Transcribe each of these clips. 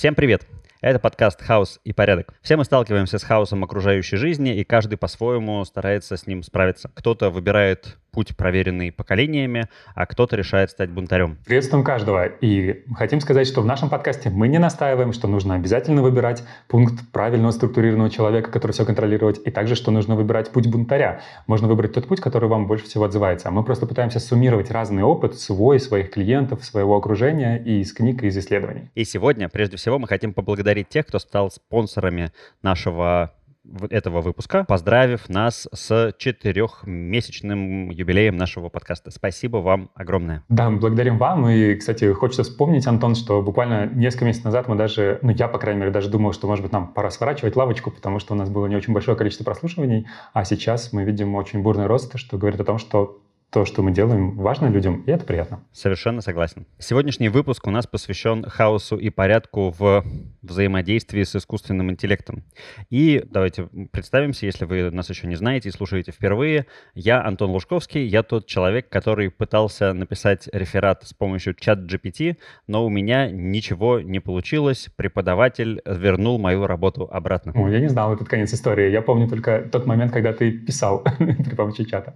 Всем привет! Это подкаст «Хаос и порядок». Все мы сталкиваемся с хаосом окружающей жизни, и каждый по-своему старается с ним справиться. Кто-то выбирает путь, проверенный поколениями, а кто-то решает стать бунтарем. Приветствуем каждого. И хотим сказать, что в нашем подкасте мы не настаиваем, что нужно обязательно выбирать пункт правильного структурированного человека, который все контролирует, и также, что нужно выбирать путь бунтаря. Можно выбрать тот путь, который вам больше всего отзывается. А мы просто пытаемся суммировать разный опыт свой, своих клиентов, своего окружения и из книг, и из исследований. И сегодня, прежде всего, мы хотим поблагодарить тех, кто стал спонсорами нашего этого выпуска, поздравив нас с четырехмесячным юбилеем нашего подкаста. Спасибо вам огромное. Да, мы благодарим вам. И, кстати, хочется вспомнить, Антон, что буквально несколько месяцев назад мы даже, ну, я, по крайней мере, даже думал, что, может быть, нам пора сворачивать лавочку, потому что у нас было не очень большое количество прослушиваний, а сейчас мы видим очень бурный рост, что говорит о том, что то, что мы делаем, важно людям, и это приятно. Совершенно согласен. Сегодняшний выпуск у нас посвящен хаосу и порядку в взаимодействии с искусственным интеллектом. И давайте представимся, если вы нас еще не знаете и слушаете впервые. Я Антон Лужковский, я тот человек, который пытался написать реферат с помощью чат GPT, но у меня ничего не получилось. Преподаватель вернул мою работу обратно. О, я не знал этот конец истории. Я помню только тот момент, когда ты писал при помощи чата.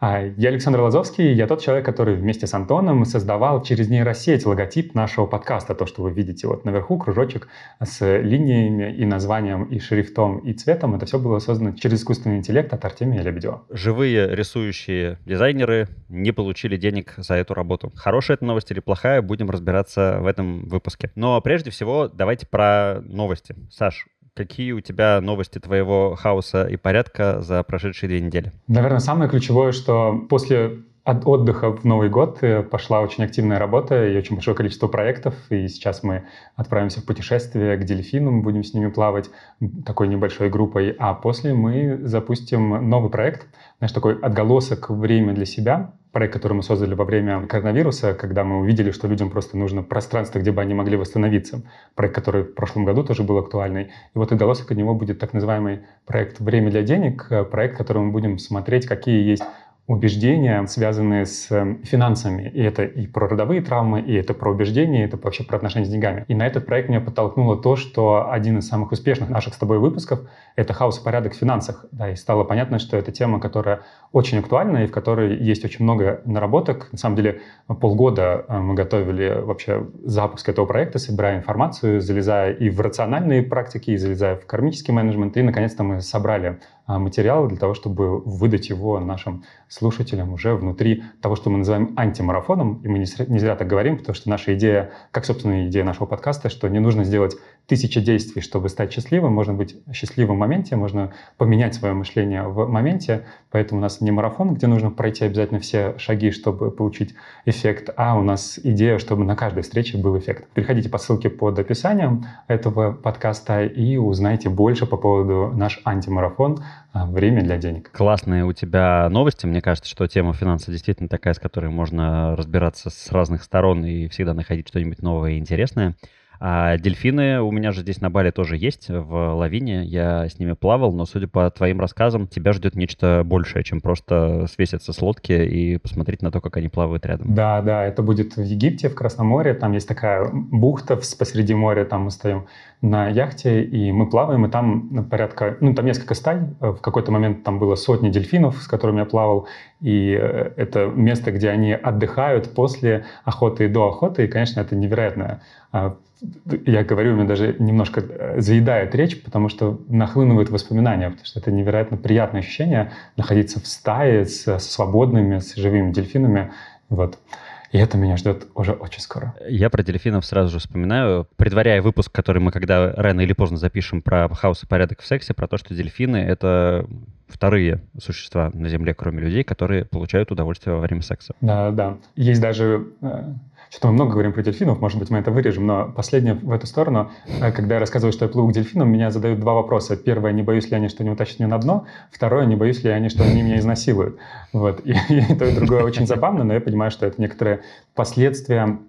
А, я Александр Лазовский, я тот человек, который вместе с Антоном создавал через нейросеть логотип нашего подкаста, то, что вы видите вот наверху, кружочек с линиями и названием, и шрифтом, и цветом. Это все было создано через искусственный интеллект от Артемия Лебедева. Живые рисующие дизайнеры не получили денег за эту работу. Хорошая это новость или плохая, будем разбираться в этом выпуске. Но прежде всего давайте про новости. Саш, Какие у тебя новости твоего хаоса и порядка за прошедшие две недели? Наверное, самое ключевое, что после от отдыха в Новый год э, пошла очень активная работа и очень большое количество проектов. И сейчас мы отправимся в путешествие к дельфинам, будем с ними плавать такой небольшой группой. А после мы запустим новый проект, знаешь, такой отголосок «Время для себя», проект, который мы создали во время коронавируса, когда мы увидели, что людям просто нужно пространство, где бы они могли восстановиться. Проект, который в прошлом году тоже был актуальный. И вот отголосок от него будет так называемый проект «Время для денег», э, проект, в котором мы будем смотреть, какие есть убеждения, связанные с эм, финансами. И это и про родовые травмы, и это про убеждения, и это вообще про отношения с деньгами. И на этот проект меня подтолкнуло то, что один из самых успешных наших с тобой выпусков — это хаос и порядок в финансах. Да, и стало понятно, что это тема, которая очень актуальна и в которой есть очень много наработок. На самом деле полгода э, мы готовили вообще запуск этого проекта, собирая информацию, залезая и в рациональные практики, и залезая в кармический менеджмент. И, наконец-то, мы собрали а, материалы для того, чтобы выдать его нашим слушателям уже внутри того, что мы называем антимарафоном. И мы не зря так говорим, потому что наша идея, как, собственно, идея нашего подкаста, что не нужно сделать тысячи действий, чтобы стать счастливым. Можно быть счастливым в моменте, можно поменять свое мышление в моменте. Поэтому у нас не марафон, где нужно пройти обязательно все шаги, чтобы получить эффект, а у нас идея, чтобы на каждой встрече был эффект. Переходите по ссылке под описанием этого подкаста и узнайте больше по поводу наш антимарафон «Время для денег». Классные у тебя новости. Мне кажется, что тема финанса действительно такая, с которой можно разбираться с разных сторон и всегда находить что-нибудь новое и интересное. А дельфины у меня же здесь на Бали тоже есть, в лавине. Я с ними плавал, но, судя по твоим рассказам, тебя ждет нечто большее, чем просто свеситься с лодки и посмотреть на то, как они плавают рядом. Да, да, это будет в Египте, в Красном море. Там есть такая бухта посреди моря, там мы стоим на яхте, и мы плаваем, и там порядка, ну, там несколько стай. В какой-то момент там было сотни дельфинов, с которыми я плавал, и э, это место, где они отдыхают после охоты и до охоты, и, конечно, это невероятно а, я говорю, у меня даже немножко э, заедает речь, потому что нахлынывают воспоминания, потому что это невероятно приятное ощущение находиться в стае с, со свободными, с живыми дельфинами. Вот. И это меня ждет уже очень скоро. Я про дельфинов сразу же вспоминаю, предваряя выпуск, который мы когда рано или поздно запишем про хаос и порядок в сексе, про то, что дельфины — это вторые существа на Земле, кроме людей, которые получают удовольствие во время секса. Да, да. Есть даже э, что-то мы много говорим про дельфинов, может быть, мы это вырежем, но последнее в эту сторону, э, когда я рассказываю, что я плыву к дельфинам, меня задают два вопроса. Первое, не боюсь ли они, что они утащат меня на дно? Второе, не боюсь ли они, что они меня изнасилуют? Вот. И, и то, и другое очень забавно, но я понимаю, что это некоторые последствия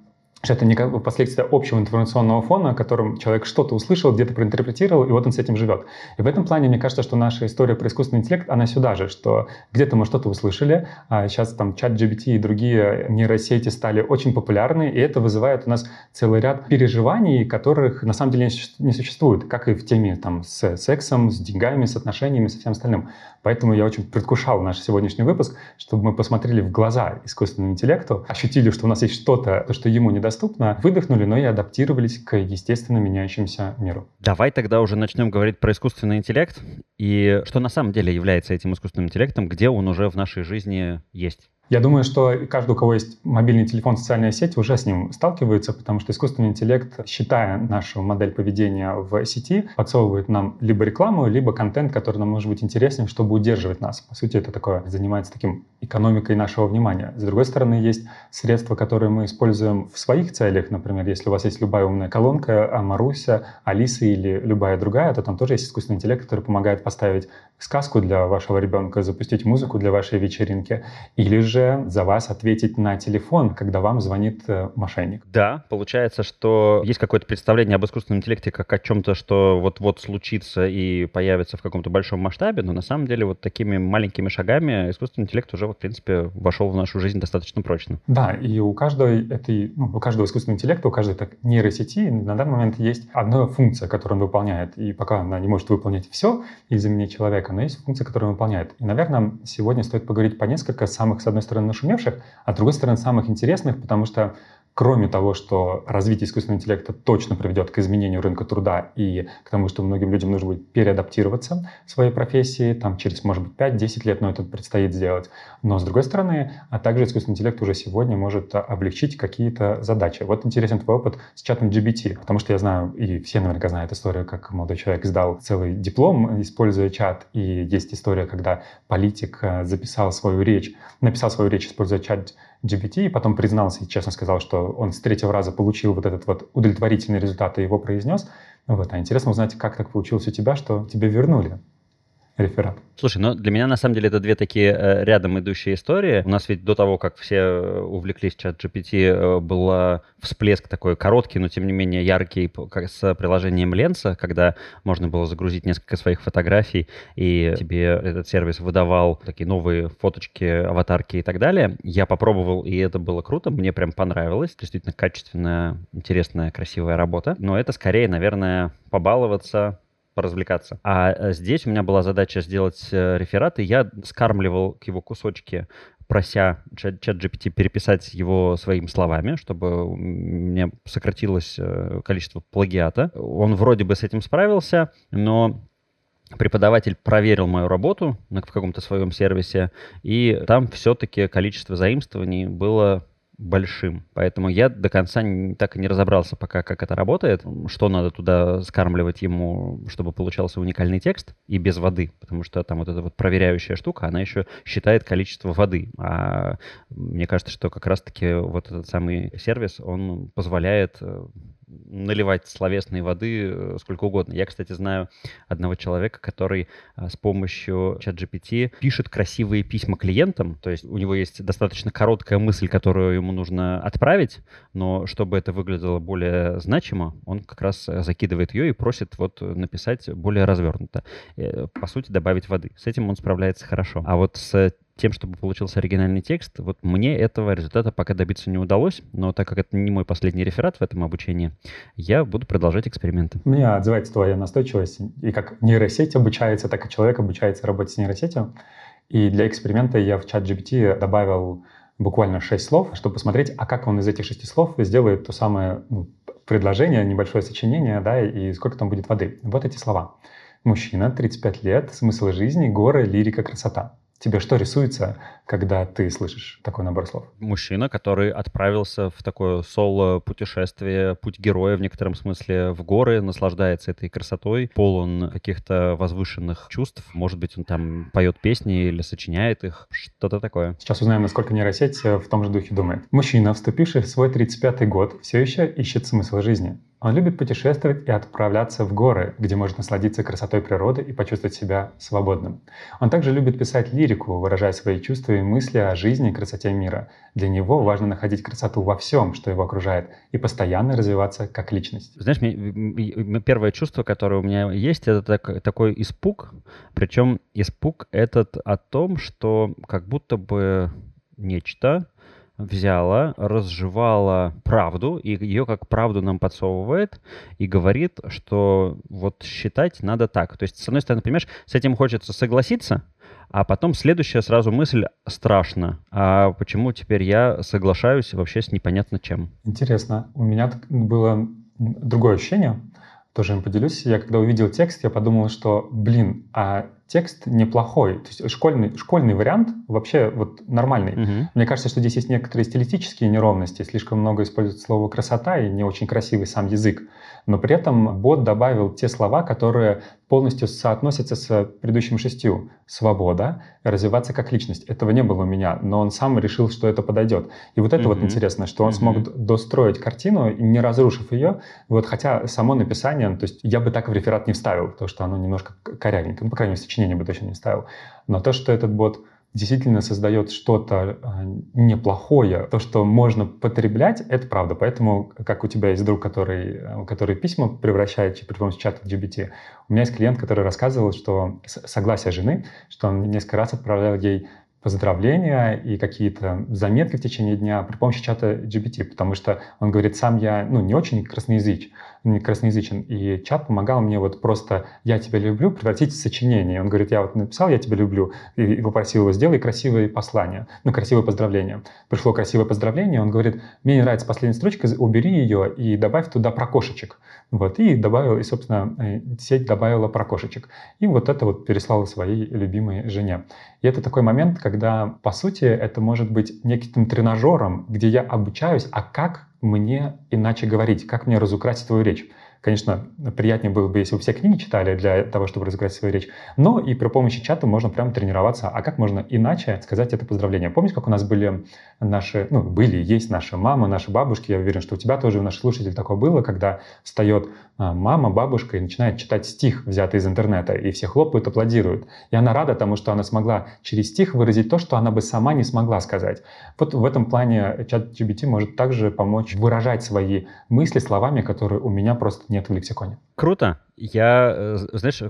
что это не как последствия общего информационного фона, которым человек что-то услышал, где-то проинтерпретировал, и вот он с этим живет. И в этом плане мне кажется, что наша история про искусственный интеллект, она сюда же, что где-то мы что-то услышали, а сейчас там чат GBT и другие нейросети стали очень популярны, и это вызывает у нас целый ряд переживаний, которых на самом деле не существует, как и в теме там с сексом, с деньгами, с отношениями, со всем остальным. Поэтому я очень предвкушал наш сегодняшний выпуск, чтобы мы посмотрели в глаза искусственному интеллекту, ощутили, что у нас есть что-то, что ему недоступно, выдохнули, но и адаптировались к естественно меняющемуся миру. Давай тогда уже начнем говорить про искусственный интеллект и что на самом деле является этим искусственным интеллектом, где он уже в нашей жизни есть. Я думаю, что каждый, у кого есть мобильный телефон, социальная сеть, уже с ним сталкивается, потому что искусственный интеллект, считая нашу модель поведения в сети, подсовывает нам либо рекламу, либо контент, который нам может быть интересен, чтобы удерживать нас. По сути, это такое занимается таким экономикой нашего внимания. С другой стороны, есть средства, которые мы используем в своих целях. Например, если у вас есть любая умная колонка, а Маруся, Алиса или любая другая, то там тоже есть искусственный интеллект, который помогает поставить сказку для вашего ребенка, запустить музыку для вашей вечеринки, или же же за вас ответить на телефон, когда вам звонит э, мошенник. Да, получается, что есть какое-то представление об искусственном интеллекте как о чем-то, что вот-вот случится и появится в каком-то большом масштабе, но на самом деле вот такими маленькими шагами искусственный интеллект уже, в принципе, вошел в нашу жизнь достаточно прочно. Да, и у каждой этой, ну, у каждого искусственного интеллекта, у каждой так, нейросети на данный момент есть одна функция, которую он выполняет. И пока она не может выполнять все и заменить человека, но есть функция, которую он выполняет. И, наверное, сегодня стоит поговорить по несколько самых, с одной стороны, стороны, нашумевших, а с другой стороны, самых интересных, потому что кроме того, что развитие искусственного интеллекта точно приведет к изменению рынка труда и к тому, что многим людям нужно будет переадаптироваться в своей профессии, там через, может быть, 5-10 лет, но это предстоит сделать. Но с другой стороны, а также искусственный интеллект уже сегодня может облегчить какие-то задачи. Вот интересен твой опыт с чатом GBT, потому что я знаю, и все наверняка знают историю, как молодой человек сдал целый диплом, используя чат, и есть история, когда политик э, записал свою речь, написал свою речь, используя чат GPT, и потом признался и честно сказал, что он с третьего раза получил вот этот вот удовлетворительный результат и его произнес. Вот. А интересно узнать, как так получилось у тебя, что тебе вернули реферат. Слушай, ну для меня на самом деле это две такие э, рядом идущие истории. У нас ведь до того, как все э, увлеклись чат GPT, э, был всплеск такой короткий, но тем не менее яркий как с приложением Ленса, когда можно было загрузить несколько своих фотографий, и тебе этот сервис выдавал такие новые фоточки, аватарки и так далее. Я попробовал, и это было круто, мне прям понравилось. Действительно качественная, интересная, красивая работа. Но это скорее, наверное, побаловаться, поразвлекаться. А э, здесь у меня была задача сделать э, реферат, и я скармливал его кусочки прося чат, чат GPT переписать его своими словами, чтобы у меня сократилось э, количество плагиата. Он вроде бы с этим справился, но преподаватель проверил мою работу в каком-то своем сервисе, и там все-таки количество заимствований было большим. Поэтому я до конца так и не разобрался пока, как это работает, что надо туда скармливать ему, чтобы получался уникальный текст и без воды, потому что там вот эта вот проверяющая штука, она еще считает количество воды. А мне кажется, что как раз-таки вот этот самый сервис, он позволяет э, наливать словесной воды э, сколько угодно. Я, кстати, знаю одного человека, который а, с помощью чат GPT пишет красивые письма клиентам. То есть у него есть достаточно короткая мысль, которую ему нужно отправить, но чтобы это выглядело более значимо, он как раз закидывает ее и просит вот написать более развернуто. Э, по сути, добавить воды. С этим он справляется хорошо. А вот с тем, чтобы получился оригинальный текст, вот мне этого результата пока добиться не удалось, но так как это не мой последний реферат в этом обучении, я буду продолжать эксперименты. Мне отзывается твоя настойчивость, и как нейросеть обучается, так и человек обучается работать с нейросетью. И для эксперимента я в чат GPT добавил буквально шесть слов, чтобы посмотреть, а как он из этих шести слов сделает то самое ну, предложение, небольшое сочинение, да, и сколько там будет воды. Вот эти слова. Мужчина, 35 лет, смысл жизни, горы, лирика, красота. Тебе что рисуется, когда ты слышишь такой набор слов? Мужчина, который отправился в такое соло-путешествие, путь героя в некотором смысле в горы, наслаждается этой красотой, полон каких-то возвышенных чувств. Может быть, он там поет песни или сочиняет их, что-то такое. Сейчас узнаем, насколько нейросеть в том же духе думает. Мужчина, вступивший в свой 35-й год, все еще ищет смысл жизни. Он любит путешествовать и отправляться в горы, где может насладиться красотой природы и почувствовать себя свободным. Он также любит писать лирику, выражая свои чувства и мысли о жизни и красоте мира. Для него важно находить красоту во всем, что его окружает, и постоянно развиваться как личность. Знаешь, первое чувство, которое у меня есть, это так, такой испуг. Причем испуг этот о том, что как будто бы нечто взяла, разжевала правду, и ее как правду нам подсовывает, и говорит, что вот считать надо так. То есть, с одной стороны, понимаешь, с этим хочется согласиться, а потом следующая сразу мысль страшно. А почему теперь я соглашаюсь вообще с непонятно чем? Интересно. У меня было другое ощущение, тоже им поделюсь. Я когда увидел текст, я подумал, что, блин, а текст неплохой. То есть школьный, школьный вариант вообще вот нормальный. Угу. Мне кажется, что здесь есть некоторые стилистические неровности. Слишком много используется слово «красота» и не очень красивый сам язык. Но при этом бот добавил те слова, которые полностью соотносятся с предыдущими шестью. Свобода, развиваться как личность. Этого не было у меня, но он сам решил, что это подойдет. И вот это mm-hmm. вот интересно, что он mm-hmm. смог достроить картину, не разрушив ее. Вот хотя само написание, то есть я бы так в реферат не вставил, потому что оно немножко корявенько. Ну, по крайней мере, сочинение бы точно не вставил. Но то, что этот бот действительно создает что-то а, неплохое, то, что можно потреблять, это правда. Поэтому, как у тебя есть друг, который, который письма превращает при помощи чата GBT, у меня есть клиент, который рассказывал, что согласие жены, что он несколько раз отправлял ей поздравления и какие-то заметки в течение дня при помощи чата GPT, потому что он говорит, сам я ну, не очень красноязыч, красноязычен, и чат помогал мне вот просто «я тебя люблю» превратить в сочинение. Он говорит, я вот написал «я тебя люблю» и попросил его «сделай красивые послания», ну, красивое поздравление. Пришло красивое поздравление, он говорит, мне не нравится последняя строчка, убери ее и добавь туда про кошечек. Вот, и добавил, и, собственно, э, сеть добавила про кошечек. И вот это вот переслала своей любимой жене. И это такой момент, когда, по сути, это может быть неким тренажером, где я обучаюсь, а как мне иначе говорить, как мне разукрасить свою речь. Конечно, приятнее было бы, если бы все книги читали для того, чтобы разыграть свою речь. Но и при помощи чата можно прям тренироваться. А как можно иначе сказать это поздравление? Помните, как у нас были наши, ну, были, есть наши мамы, наши бабушки? Я уверен, что у тебя тоже, у наших слушателей такое было, когда встает а, мама, бабушка и начинает читать стих, взятый из интернета, и все хлопают, аплодируют. И она рада тому, что она смогла через стих выразить то, что она бы сама не смогла сказать. Вот в этом плане чат GBT может также помочь выражать свои мысли словами, которые у меня просто нет в лексиконе. Круто. Я, э, знаешь,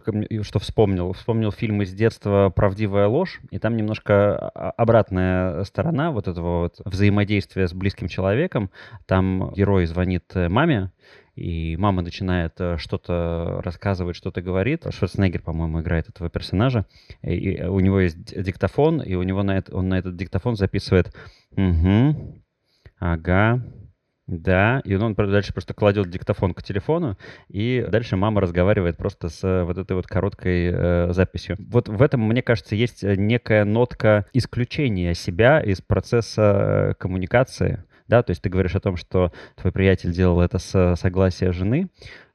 что вспомнил? Вспомнил фильм из детства «Правдивая ложь», и там немножко обратная сторона вот этого вот взаимодействия с близким человеком. Там герой звонит э, маме, и мама начинает э, что-то рассказывать, что-то говорит. Шварценеггер, по-моему, играет этого персонажа. И у него есть диктофон, и у него на это, он на этот диктофон записывает «Угу, ага, да, и он дальше просто кладет диктофон к телефону, и дальше мама разговаривает просто с э, вот этой вот короткой э, записью. Вот в этом, мне кажется, есть некая нотка исключения себя из процесса коммуникации да, то есть ты говоришь о том, что твой приятель делал это с согласия жены,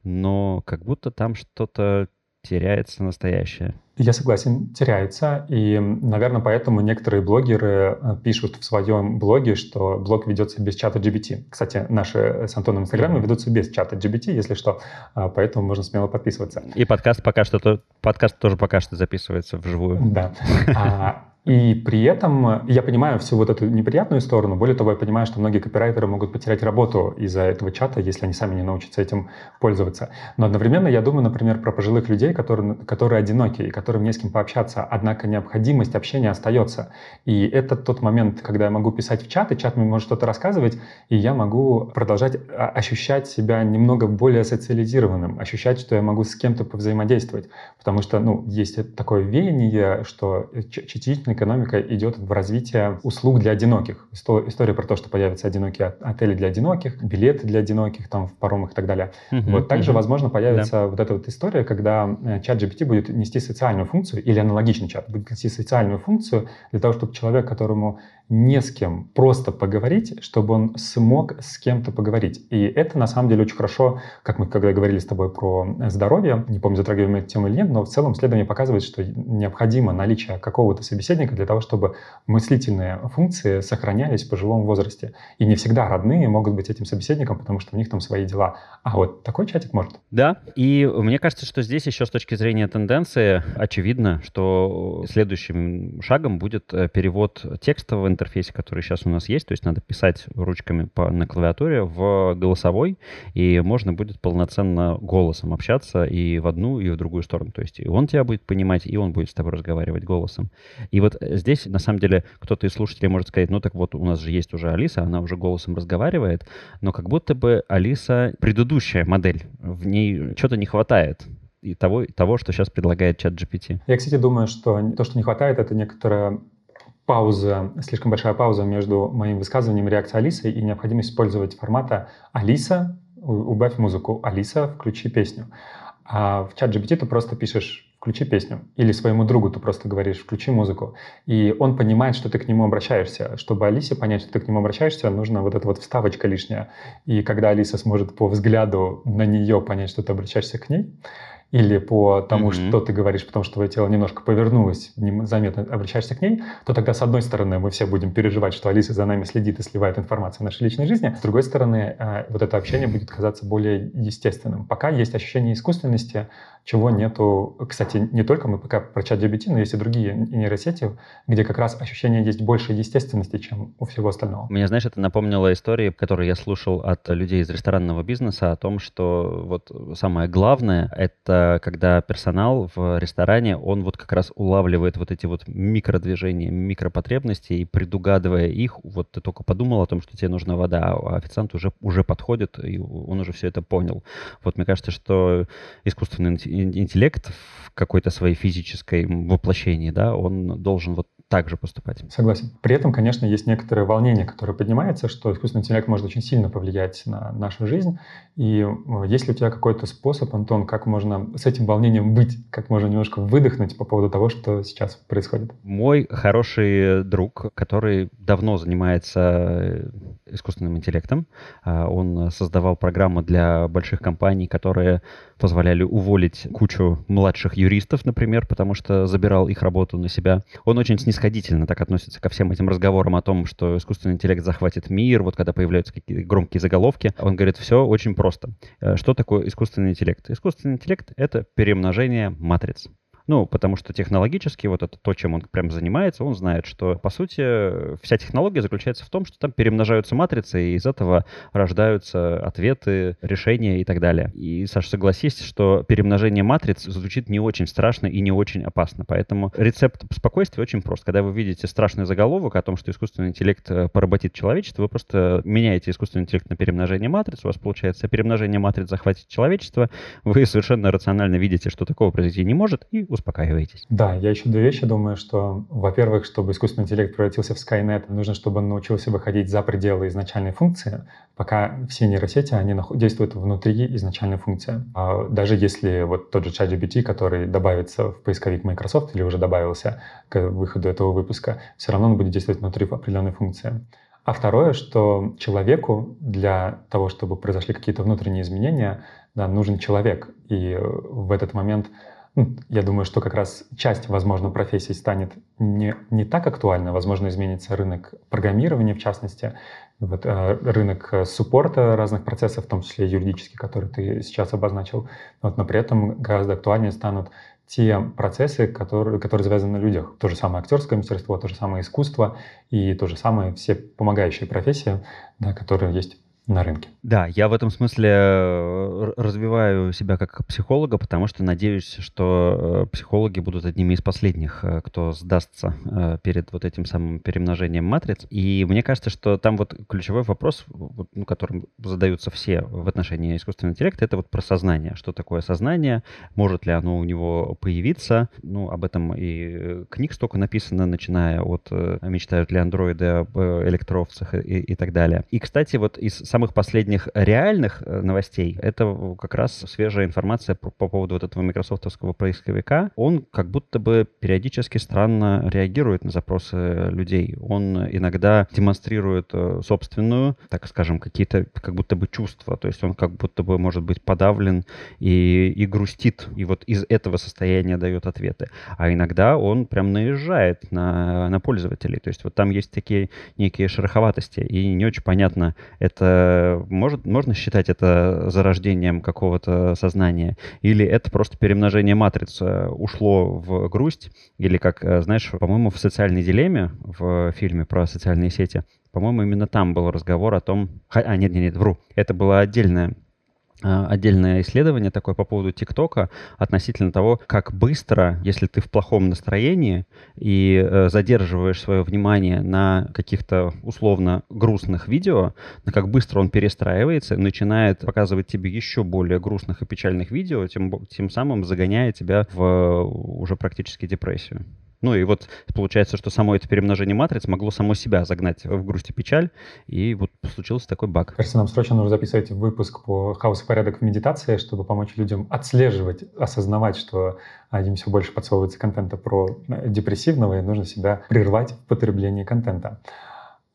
но как будто там что-то теряется настоящее. Я согласен, теряется. И, наверное, поэтому некоторые блогеры э, пишут в своем блоге, что блог ведется без чата GBT. Кстати, наши с Антоном Инстаграмы ведутся без чата GBT, если что, а, поэтому можно смело подписываться. И подкаст пока что, подкаст тоже пока что записывается вживую. Да. И при этом я понимаю всю вот эту неприятную сторону. Более того, я понимаю, что многие копирайтеры могут потерять работу из-за этого чата, если они сами не научатся этим пользоваться. Но одновременно я думаю, например, про пожилых людей, которые, которые одиноки и которым не с кем пообщаться. Однако необходимость общения остается. И это тот момент, когда я могу писать в чат, и чат мне может что-то рассказывать, и я могу продолжать а, ощущать себя немного более социализированным, ощущать, что я могу с кем-то повзаимодействовать. Потому что, ну, есть такое веяние, что чтительный экономика идет в развитие услуг для одиноких. История про то, что появятся одинокие отели для одиноких, билеты для одиноких там в паромах и так далее. Uh-huh, вот также, uh-huh. возможно, появится да. вот эта вот история, когда э, чат GPT будет нести социальную функцию, или аналогичный чат будет нести социальную функцию для того, чтобы человек, которому не с кем просто поговорить, чтобы он смог с кем-то поговорить. И это на самом деле очень хорошо, как мы когда говорили с тобой про здоровье, не помню, затрагиваем эту тему или нет, но в целом исследование показывает, что необходимо наличие какого-то собеседника, собеседника для того, чтобы мыслительные функции сохранялись в пожилом возрасте. И не всегда родные могут быть этим собеседником, потому что у них там свои дела. А вот такой чатик может. Да, и мне кажется, что здесь еще с точки зрения тенденции очевидно, что следующим шагом будет э, перевод текста в интерфейсе, который сейчас у нас есть, то есть надо писать ручками по, на клавиатуре в голосовой, и можно будет полноценно голосом общаться и в одну, и в другую сторону. То есть и он тебя будет понимать, и он будет с тобой разговаривать голосом. И вот здесь, на самом деле, кто-то из слушателей может сказать, ну так вот у нас же есть уже Алиса, она уже голосом разговаривает, но как будто бы Алиса предыдущая модель, в ней что-то не хватает и того, того, что сейчас предлагает чат GPT. Я, кстати, думаю, что то, что не хватает, это некоторая пауза, слишком большая пауза между моим высказыванием и реакцией Алисы и необходимость использовать формата «Алиса, убавь музыку», «Алиса, включи песню». А в чат GPT ты просто пишешь «включи песню». Или своему другу ты просто говоришь «включи музыку». И он понимает, что ты к нему обращаешься. Чтобы Алисе понять, что ты к нему обращаешься, нужна вот эта вот вставочка лишняя. И когда Алиса сможет по взгляду на нее понять, что ты обращаешься к ней, или по тому, mm-hmm. что ты говоришь, потому что твое тело немножко повернулось, заметно обращаешься к ней, то тогда, с одной стороны, мы все будем переживать, что Алиса за нами следит и сливает информацию о нашей личной жизни, с другой стороны, э, вот это общение будет казаться более естественным. Пока есть ощущение искусственности, чего нету, кстати, не только мы пока про чат GPT, но есть и другие нейросети, где как раз ощущение есть больше естественности, чем у всего остального. Мне, знаешь, это напомнило истории, которые я слушал от людей из ресторанного бизнеса о том, что вот самое главное — это когда персонал в ресторане, он вот как раз улавливает вот эти вот микродвижения, микропотребности, и предугадывая их, вот ты только подумал о том, что тебе нужна вода, а официант уже, уже подходит, и он уже все это понял. Вот мне кажется, что искусственный интеллект в какой-то своей физической воплощении, да, он должен вот так же поступать. Согласен. При этом, конечно, есть некоторые волнения, которые поднимаются, что искусственный интеллект может очень сильно повлиять на нашу жизнь. И э, есть ли у тебя какой-то способ, Антон, как можно с этим волнением быть, как можно немножко выдохнуть по поводу того, что сейчас происходит? Мой хороший друг, который давно занимается э, искусственным интеллектом, а, он создавал программу для больших компаний, которые позволяли уволить кучу младших юристов, например, потому что забирал их работу на себя. Он очень снисходительно так относится ко всем этим разговорам о том, что искусственный интеллект захватит мир, вот когда появляются какие-то громкие заголовки. Он говорит, все очень просто. Э, что такое искусственный интеллект? Искусственный интеллект — это перемножение матриц. Ну, потому что технологически вот это то, чем он прям занимается, он знает, что, по сути, вся технология заключается в том, что там перемножаются матрицы, и из этого рождаются ответы, решения и так далее. И, Саша, согласись, что перемножение матриц звучит не очень страшно и не очень опасно. Поэтому рецепт спокойствия очень прост. Когда вы видите страшный заголовок о том, что искусственный интеллект э, поработит человечество, вы просто меняете искусственный интеллект на перемножение матриц, у вас получается перемножение матриц захватит человечество, вы совершенно рационально видите, что такого произойти не может, и успокаиваетесь. Да, я еще две вещи думаю, что, во-первых, чтобы искусственный интеллект превратился в Skynet, нужно, чтобы он научился выходить за пределы изначальной функции, пока все нейросети, они действуют внутри изначальной функции. А даже если вот тот же ChatGPT, который добавится в поисковик Microsoft или уже добавился к выходу этого выпуска, все равно он будет действовать внутри определенной функции. А второе, что человеку для того, чтобы произошли какие-то внутренние изменения, да, нужен человек. И в этот момент я думаю, что как раз часть, возможно, профессий станет не, не так актуальна. Возможно, изменится рынок программирования, в частности, вот, э, рынок суппорта разных процессов, в том числе юридический, который ты сейчас обозначил. Вот, но при этом гораздо актуальнее станут те процессы, которые, которые завязаны на людях. То же самое актерское мастерство, то же самое искусство и то же самое все помогающие профессии, да, которые есть на рынке. Да, я в этом смысле э, развиваю себя как психолога, потому что надеюсь, что э, психологи будут одними из последних, э, кто сдастся перед вот этим самым перемножением матриц. И мне кажется, что там вот ключевой вопрос, ну, которым задаются все в отношении искусственного интеллекта, это вот про сознание. Что такое сознание? Может ли оно у него появиться? Ну, об этом и книг столько написано, начиная от «Мечтают ли андроиды об электроовцах» и, и так далее. И, кстати, вот из самых последних реальных э, новостей это как раз свежая информация по, по поводу вот этого микрософтовского поисковика. Он как будто бы периодически странно реагирует на запросы людей. Он иногда демонстрирует э, собственную, так скажем, какие-то как будто бы чувства. То есть он как будто бы может быть подавлен и, и грустит. И вот из этого состояния дает ответы. А иногда он прям наезжает на, на пользователей. То есть вот там есть такие некие шероховатости. И не очень понятно, это может, можно считать это зарождением какого-то сознания? Или это просто перемножение матриц ушло в грусть? Или как, э, знаешь, по-моему, в «Социальной дилемме», в фильме про социальные сети, по-моему, именно там был разговор о том... А, нет, нет, нет, вру. Это была отдельная отдельное исследование такое по поводу ТикТока относительно того, как быстро, если ты в плохом настроении и э, задерживаешь свое внимание на каких-то условно грустных видео, на как быстро он перестраивается, начинает показывать тебе еще более грустных и печальных видео, тем, тем самым загоняя тебя в уже практически депрессию. Ну и вот получается, что само это перемножение матриц могло само себя загнать в грусть и печаль, и вот случился такой баг. Кажется, нам срочно нужно записывать выпуск по хаос и порядок в медитации, чтобы помочь людям отслеживать, осознавать, что им все больше подсовывается контента про э, депрессивного, и нужно себя прервать в потреблении контента.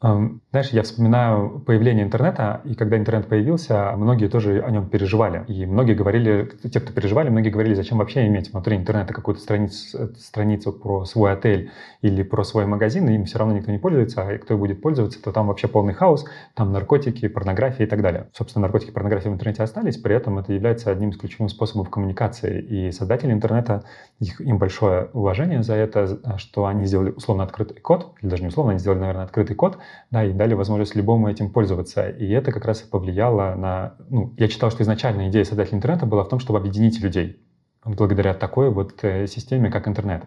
Знаешь, я вспоминаю появление интернета, и когда интернет появился, многие тоже о нем переживали. И многие говорили, те, кто переживали, многие говорили, зачем вообще иметь внутри интернета какую-то страницу, страницу про свой отель или про свой магазин, и им все равно никто не пользуется, а кто будет пользоваться, то там вообще полный хаос, там наркотики, порнография и так далее. Собственно, наркотики и порнография в интернете остались, при этом это является одним из ключевых способов коммуникации. И создатели интернета, их, им большое уважение за это, что они сделали условно открытый код, или даже не условно, они сделали, наверное, открытый код, да, и дали возможность любому этим пользоваться. И это как раз и повлияло на... Ну, я читал, что изначально идея создателя интернета была в том, чтобы объединить людей благодаря такой вот э, системе, как интернет.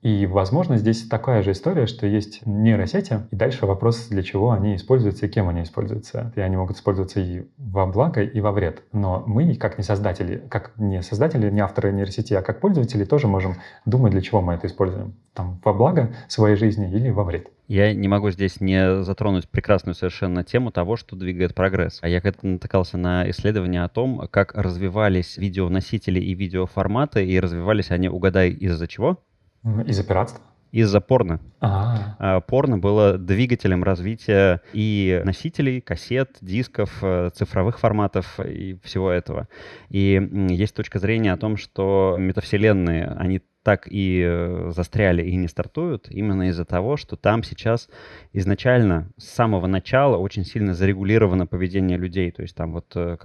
И, возможно, здесь такая же история, что есть нейросети, и дальше вопрос, для чего они используются и кем они используются. И они могут использоваться и во благо, и во вред. Но мы, как не создатели, как не создатели, не авторы нейросети, а как пользователи, тоже можем думать, для чего мы это используем. Там, во благо своей жизни или во вред. Я не могу здесь не затронуть прекрасную совершенно тему того, что двигает прогресс. А я как-то натыкался на исследования о том, как развивались видеоносители и видеоформаты, и развивались они, угадай, из-за чего? Из-за пиратства? Из-за порно. А-а-а. Порно было двигателем развития и носителей, кассет, дисков, э, цифровых форматов и всего этого. И есть точка зрения о том, что метавселенные, они так и э, застряли и не стартуют именно из-за того, что там сейчас изначально с самого начала очень сильно зарегулировано поведение людей. То есть там вот э,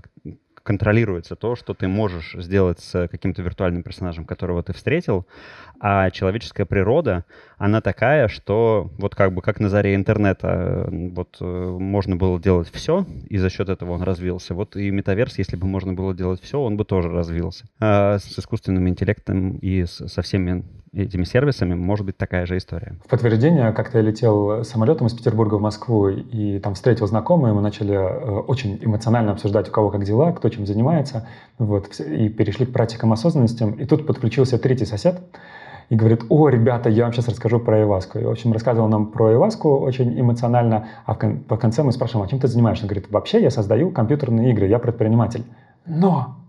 контролируется то, что ты можешь сделать с каким-то виртуальным персонажем, которого ты встретил, а человеческая природа, она такая, что вот как бы как на заре интернета вот э, можно было делать все, и за счет этого он развился. Вот и метаверс, если бы можно было делать все, он бы тоже развился. А с искусственным интеллектом и со всеми этими сервисами может быть такая же история. В подтверждение, как-то я летел самолетом из Петербурга в Москву, и там встретил знакомые, мы начали э, очень эмоционально обсуждать, у кого как дела, кто чем занимается, вот, и перешли к практикам осознанности. И тут подключился третий сосед, и говорит, о, ребята, я вам сейчас расскажу про Иваску. И, в общем, рассказывал нам про Иваску очень эмоционально, а в кон- по конце мы спрашиваем, а чем ты занимаешься? Он говорит, вообще я создаю компьютерные игры, я предприниматель. Но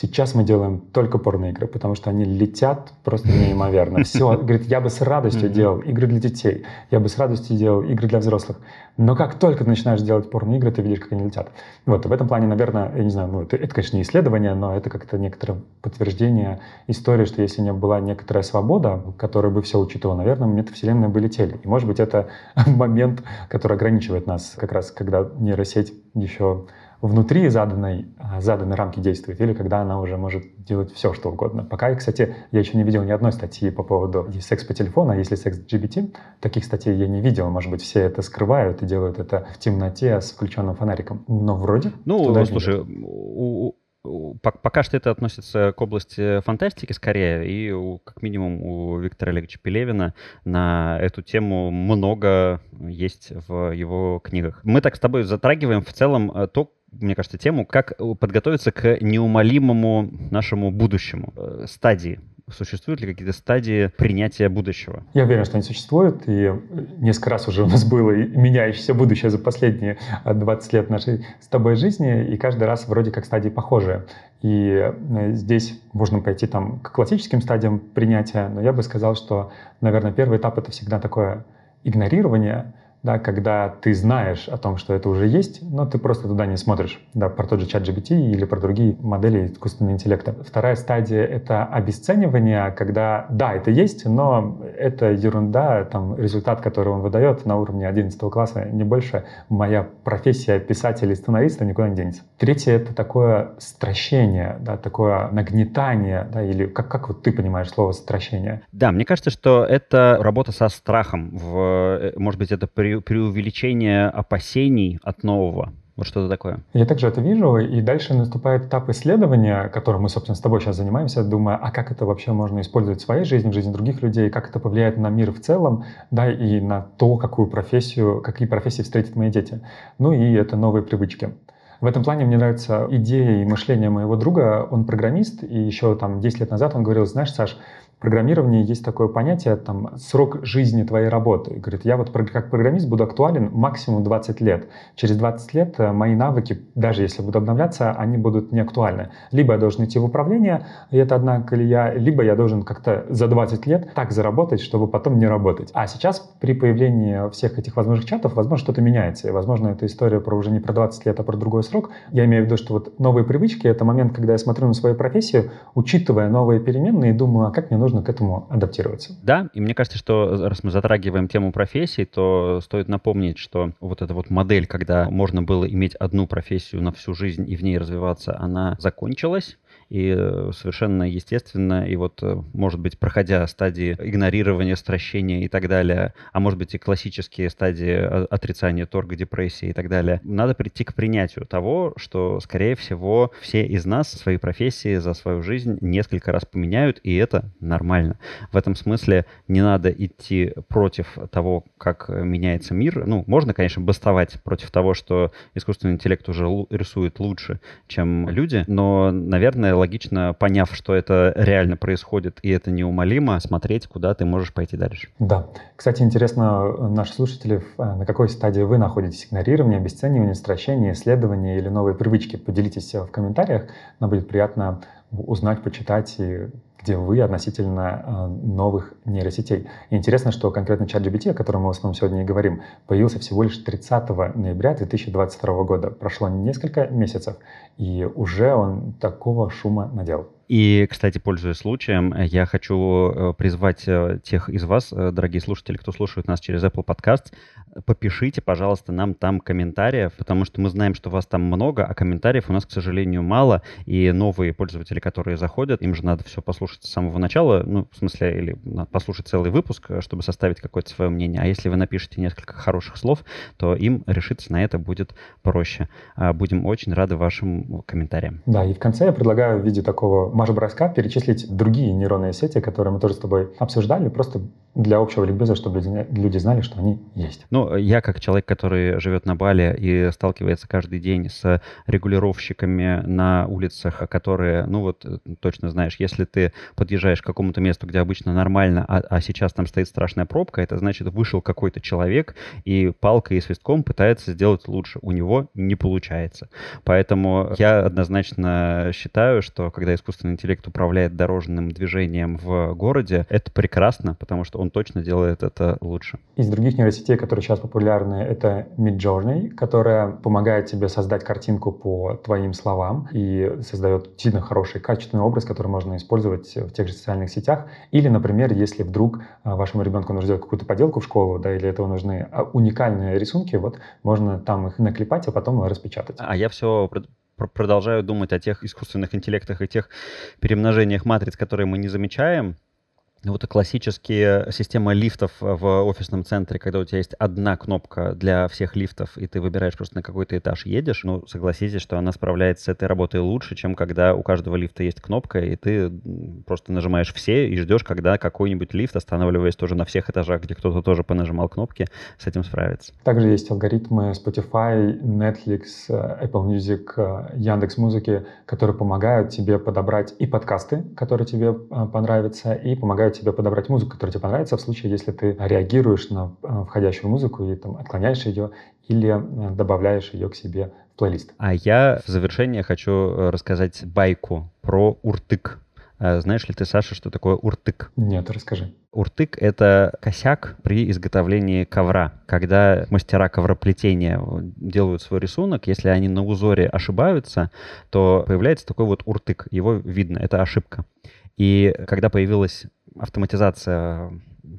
Сейчас мы делаем только порноигры, потому что они летят просто неимоверно. Все, говорит, я бы с радостью делал игры для детей, я бы с радостью делал игры для взрослых. Но как только ты начинаешь делать порноигры, ты видишь, как они летят. Вот, в этом плане, наверное, я не знаю, ну, это, это конечно, не исследование, но это как-то некоторое подтверждение истории, что если не была некоторая свобода, которая бы все учитывала, наверное, метавселенные бы летели. И, может быть, это момент, который ограничивает нас, как раз когда нейросеть еще внутри заданной, а, заданной рамки действует, или когда она уже может делать все, что угодно. Пока, кстати, я еще не видел ни одной статьи по поводу секс по телефону, а если секс GBT, таких статей я не видел. Может быть, все это скрывают и делают это в темноте с включенным фонариком. Но вроде... Ну, слушай, у, пока что это относится к области фантастики скорее, и у, как минимум у Виктора Олеговича Пелевина на эту тему много есть в его книгах. Мы так с тобой затрагиваем в целом э, то, мне кажется, тему, как подготовиться к неумолимому нашему будущему э, стадии существуют ли какие-то стадии принятия будущего? Я уверен, что они существуют, и несколько раз уже у нас было меняющееся будущее за последние 20 лет нашей с тобой жизни, и каждый раз вроде как стадии похожие. И э, здесь можно пойти там к классическим стадиям принятия, но я бы сказал, что, наверное, первый этап — это всегда такое игнорирование — да, когда ты знаешь о том, что это уже есть, но ты просто туда не смотришь, да, про тот же чат GPT или про другие модели искусственного интеллекта. Вторая стадия — это обесценивание, когда, да, это есть, но это ерунда, там, результат, который он выдает на уровне 11 класса, не больше, моя профессия писателя и сценариста никуда не денется. Третье — это такое стращение, да, такое нагнетание, да, или как, как вот ты понимаешь слово «стращение»? Да, мне кажется, что это работа со страхом. В, э, может быть, это при преувеличение опасений от нового. Вот что-то такое. Я также это вижу, и дальше наступает этап исследования, которым мы, собственно, с тобой сейчас занимаемся, думая, а как это вообще можно использовать в своей жизни, в жизни других людей, как это повлияет на мир в целом, да, и на то, какую профессию, какие профессии встретят мои дети. Ну и это новые привычки. В этом плане мне нравится идея и мышление моего друга. Он программист, и еще там 10 лет назад он говорил, знаешь, Саш, программировании есть такое понятие, там, срок жизни твоей работы. Говорит, я вот как программист буду актуален максимум 20 лет. Через 20 лет э, мои навыки, даже если будут обновляться, они будут не актуальны. Либо я должен идти в управление, и это одна колея, либо я должен как-то за 20 лет так заработать, чтобы потом не работать. А сейчас при появлении всех этих возможных чатов, возможно, что-то меняется. И, возможно, эта история про уже не про 20 лет, а про другой срок. Я имею в виду, что вот новые привычки — это момент, когда я смотрю на свою профессию, учитывая новые переменные, и думаю, а как мне нужно нужно к этому адаптироваться. Да, и мне кажется, что раз мы затрагиваем тему профессий, то стоит напомнить, что вот эта вот модель, когда можно было иметь одну профессию на всю жизнь и в ней развиваться, она закончилась и э, совершенно естественно, и вот, э, может быть, проходя стадии игнорирования, стращения и так далее, а может быть и классические стадии э, отрицания торга, депрессии и так далее, надо прийти к принятию того, что, скорее всего, все из нас свои профессии за свою жизнь несколько раз поменяют, и это нормально. В этом смысле не надо идти против того, как меняется мир. Ну, можно, конечно, бастовать против того, что искусственный интеллект уже рисует лучше, чем люди, но, наверное, логично, поняв, что это реально происходит и это неумолимо, смотреть, куда ты можешь пойти дальше. Да. Кстати, интересно, наши слушатели, э, на какой стадии вы находитесь? Игнорирование, обесценивание, стращение, исследование или новые привычки? Поделитесь в комментариях. Нам будет приятно узнать, почитать и где вы относительно э, новых нейросетей. И интересно, что конкретно ChatGPT, о котором мы в основном сегодня и говорим, появился всего лишь 30 ноября 2022 года. Прошло несколько месяцев, и уже он такого шума наделал. И, кстати, пользуясь случаем, я хочу э, призвать э, тех из вас, э, дорогие слушатели, кто слушает нас через Apple Podcast, попишите, пожалуйста, нам там комментариев, потому что мы знаем, что вас там много, а комментариев у нас, к сожалению, мало, и новые пользователи, которые заходят, им же надо все послушать с самого начала, ну, в смысле, или послушать целый выпуск, чтобы составить какое-то свое мнение. А если вы напишете несколько хороших слов, то им решиться на это будет проще. А, будем очень рады вашим комментариям. Да, и в конце я предлагаю в виде такого Маша броска перечислить другие нейронные сети, которые мы тоже с тобой обсуждали, просто для общего ликбеза, чтобы люди, люди знали, что они есть. Ну, я как человек, который живет на Бали и сталкивается каждый день с регулировщиками на улицах, которые, ну вот, точно знаешь, если ты подъезжаешь к какому-то месту, где обычно нормально, а, а сейчас там стоит страшная пробка, это значит, вышел какой-то человек и палкой и свистком пытается сделать лучше. У него не получается. Поэтому я однозначно считаю, что когда искусственный искусственный интеллект управляет дорожным движением в городе, это прекрасно, потому что он точно делает это лучше. Из других нейросетей, которые сейчас популярны, это Midjourney, которая помогает тебе создать картинку по твоим словам и создает сильно хороший, качественный образ, который можно использовать в тех же социальных сетях. Или, например, если вдруг а, вашему ребенку нужно сделать какую-то поделку в школу, да, или этого нужны а, уникальные рисунки, вот можно там их наклепать, а потом распечатать. А я все продолжаю думать о тех искусственных интеллектах и тех перемножениях матриц, которые мы не замечаем, вот классические системы лифтов в офисном центре, когда у тебя есть одна кнопка для всех лифтов, и ты выбираешь просто на какой-то этаж едешь, ну, согласитесь, что она справляется с этой работой лучше, чем когда у каждого лифта есть кнопка, и ты просто нажимаешь все и ждешь, когда какой-нибудь лифт, останавливаясь тоже на всех этажах, где кто-то тоже понажимал кнопки, с этим справится. Также есть алгоритмы Spotify, Netflix, Apple Music, Яндекс Музыки, которые помогают тебе подобрать и подкасты, которые тебе э, понравятся, и помогают тебе подобрать музыку, которая тебе понравится в случае, если ты реагируешь на э, входящую музыку и там отклоняешь ее или э, добавляешь ее к себе в плейлист. А я в завершение хочу э, рассказать байку про уртык. Знаешь ли ты, Саша, что такое уртык? Нет, расскажи. Уртык — это косяк при изготовлении ковра. Когда мастера ковроплетения делают свой рисунок, если они на узоре ошибаются, то появляется такой вот уртык. Его видно, это ошибка. И когда появилась автоматизация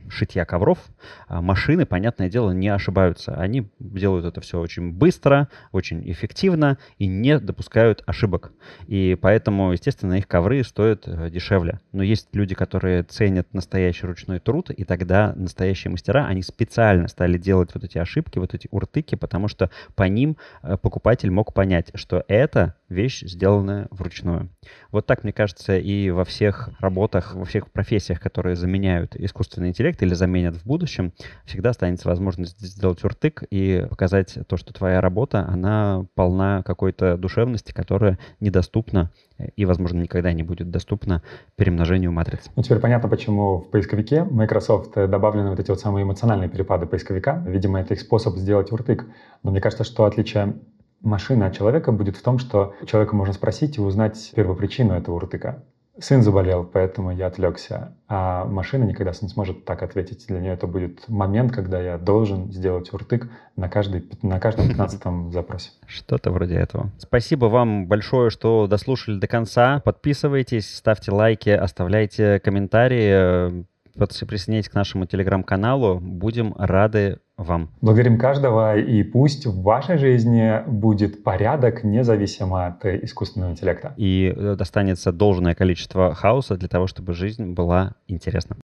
шитья ковров, а машины, понятное дело, не ошибаются. Они делают это все очень быстро, очень эффективно и не допускают ошибок. И поэтому, естественно, их ковры стоят э, дешевле. Но есть люди, которые ценят настоящий ручной труд, и тогда настоящие мастера, они специально стали делать вот эти ошибки, вот эти уртыки, потому что по ним э, покупатель мог понять, что это вещь, сделанная вручную. Вот так, мне кажется, и во всех работах, во всех профессиях, которые заменяют искусственный интеллект или заменят в будущем, всегда останется возможность сделать уртык и показать то, что твоя работа, она полна какой-то душевности, которая недоступна и, возможно, никогда не будет доступна перемножению матриц. Ну, теперь понятно, почему в поисковике Microsoft добавлены вот эти вот самые эмоциональные перепады поисковика. Видимо, это их способ сделать уртык. Но мне кажется, что отличие машины от человека будет в том, что человека можно спросить и узнать первопричину этого уртыка. Сын заболел, поэтому я отвлекся, а машина никогда не сможет так ответить. Для нее это будет момент, когда я должен сделать уртык на, каждый, на каждом 15 запросе. Что-то вроде этого. Спасибо вам большое, что дослушали до конца. Подписывайтесь, ставьте лайки, оставляйте комментарии, присоединяйтесь к нашему телеграм-каналу. Будем рады вам. Благодарим каждого, и пусть в вашей жизни будет порядок, независимо от искусственного интеллекта. И достанется должное количество хаоса для того, чтобы жизнь была интересна.